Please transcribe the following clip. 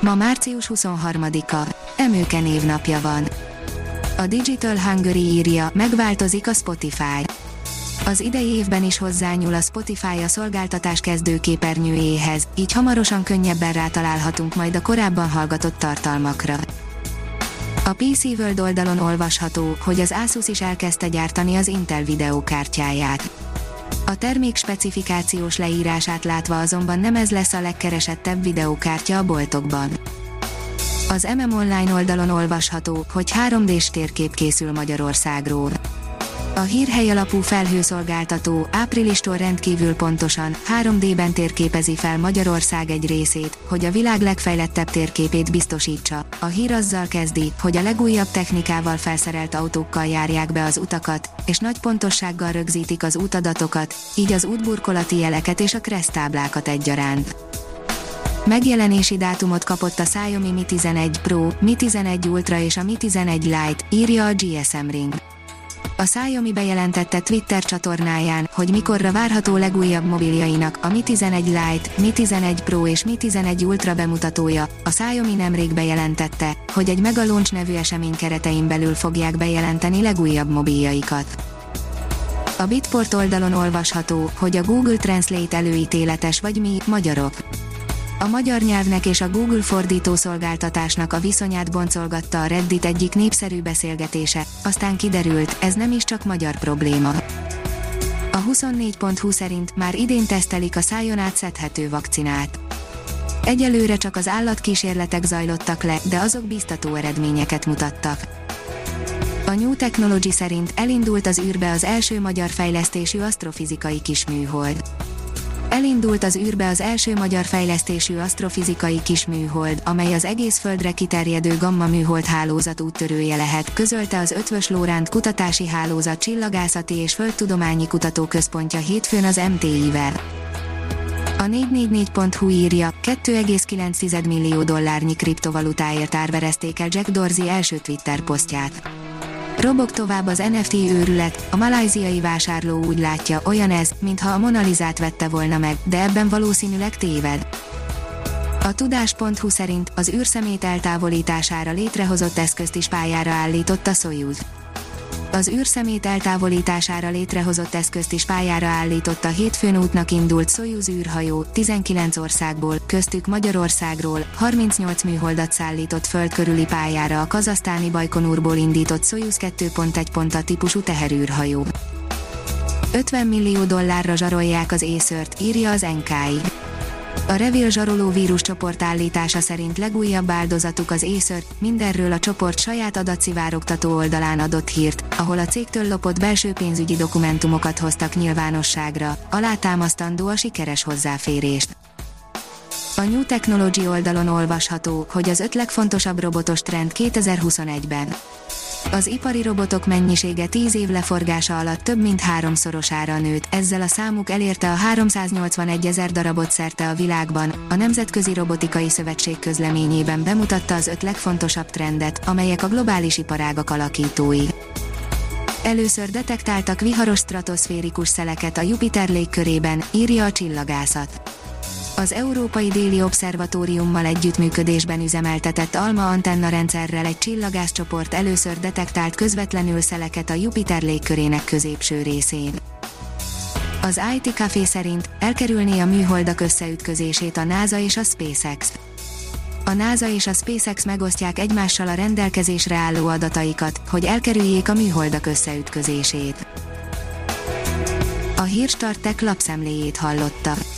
Ma március 23-a, Emőke névnapja van. A Digital Hungary írja, megváltozik a Spotify. Az idei évben is hozzányúl a Spotify a szolgáltatás kezdőképernyőjéhez, így hamarosan könnyebben rátalálhatunk majd a korábban hallgatott tartalmakra. A PC World oldalon olvasható, hogy az Asus is elkezdte gyártani az Intel videókártyáját. A termék specifikációs leírását látva azonban nem ez lesz a legkeresettebb videókártya a boltokban. Az MM Online oldalon olvasható, hogy 3D-s térkép készül Magyarországról. A hírhely alapú felhőszolgáltató áprilistól rendkívül pontosan 3D-ben térképezi fel Magyarország egy részét, hogy a világ legfejlettebb térképét biztosítsa. A hír azzal kezdi, hogy a legújabb technikával felszerelt autókkal járják be az utakat, és nagy pontossággal rögzítik az útadatokat, így az útburkolati jeleket és a kresztáblákat egyaránt. Megjelenési dátumot kapott a Xiaomi Mi 11 Pro, Mi 11 Ultra és a Mi 11 Lite, írja a GSM Ring. A Xiaomi bejelentette Twitter csatornáján, hogy mikorra várható legújabb mobiljainak a Mi 11 Lite, Mi 11 Pro és Mi 11 Ultra bemutatója. A Xiaomi nemrég bejelentette, hogy egy Mega Launch nevű esemény keretein belül fogják bejelenteni legújabb mobiljaikat. A Bitport oldalon olvasható, hogy a Google Translate előítéletes vagy mi, magyarok a magyar nyelvnek és a Google fordító szolgáltatásnak a viszonyát boncolgatta a Reddit egyik népszerű beszélgetése, aztán kiderült, ez nem is csak magyar probléma. A 24.20 szerint már idén tesztelik a szájon átszedhető vakcinát. Egyelőre csak az állatkísérletek zajlottak le, de azok biztató eredményeket mutattak. A New Technology szerint elindult az űrbe az első magyar fejlesztésű asztrofizikai kisműhold. Elindult az űrbe az első magyar fejlesztésű asztrofizikai kisműhold, amely az egész Földre kiterjedő gamma műhold hálózat úttörője lehet, közölte az Ötvös Lóránt Kutatási Hálózat Csillagászati és Földtudományi Kutatóközpontja hétfőn az MTI-vel. A 444.hu írja, 2,9 millió dollárnyi kriptovalutáért árverezték el Jack Dorsey első Twitter posztját. Robog tovább az NFT őrület, a malajziai vásárló úgy látja, olyan ez, mintha a Monalizát vette volna meg, de ebben valószínűleg téved. A tudás.hu szerint az űrszemét eltávolítására létrehozott eszközt is pályára állított a Soyuz. Az űrszemét eltávolítására létrehozott eszközt is pályára állított a hétfőn útnak indult Soyuz űrhajó, 19 országból, köztük Magyarországról, 38 műholdat szállított föld körüli pályára a kazasztáni Bajkonurból indított Soyuz 2.1 a típusú teherűrhajó. 50 millió dollárra zsarolják az észört, írja az NKI. A Revil zsaroló vírus csoport állítása szerint legújabb áldozatuk az Acer, mindenről a csoport saját adatszivárogtató oldalán adott hírt, ahol a cégtől lopott belső pénzügyi dokumentumokat hoztak nyilvánosságra, alátámasztandó a sikeres hozzáférést. A New Technology oldalon olvasható, hogy az öt legfontosabb robotos trend 2021-ben. Az ipari robotok mennyisége 10 év leforgása alatt több mint háromszorosára nőtt, ezzel a számuk elérte a 381 ezer darabot szerte a világban. A Nemzetközi Robotikai Szövetség közleményében bemutatta az öt legfontosabb trendet, amelyek a globális iparágak alakítói. Először detektáltak viharos stratoszférikus szeleket a Jupiter légkörében, írja a csillagászat az Európai Déli Obszervatóriummal együttműködésben üzemeltetett ALMA antenna rendszerrel egy csillagászcsoport először detektált közvetlenül szeleket a Jupiter légkörének középső részén. Az IT Café szerint elkerülné a műholdak összeütközését a NASA és a SpaceX. A NASA és a SpaceX megosztják egymással a rendelkezésre álló adataikat, hogy elkerüljék a műholdak összeütközését. A Hírstartek lapszemléjét hallotta.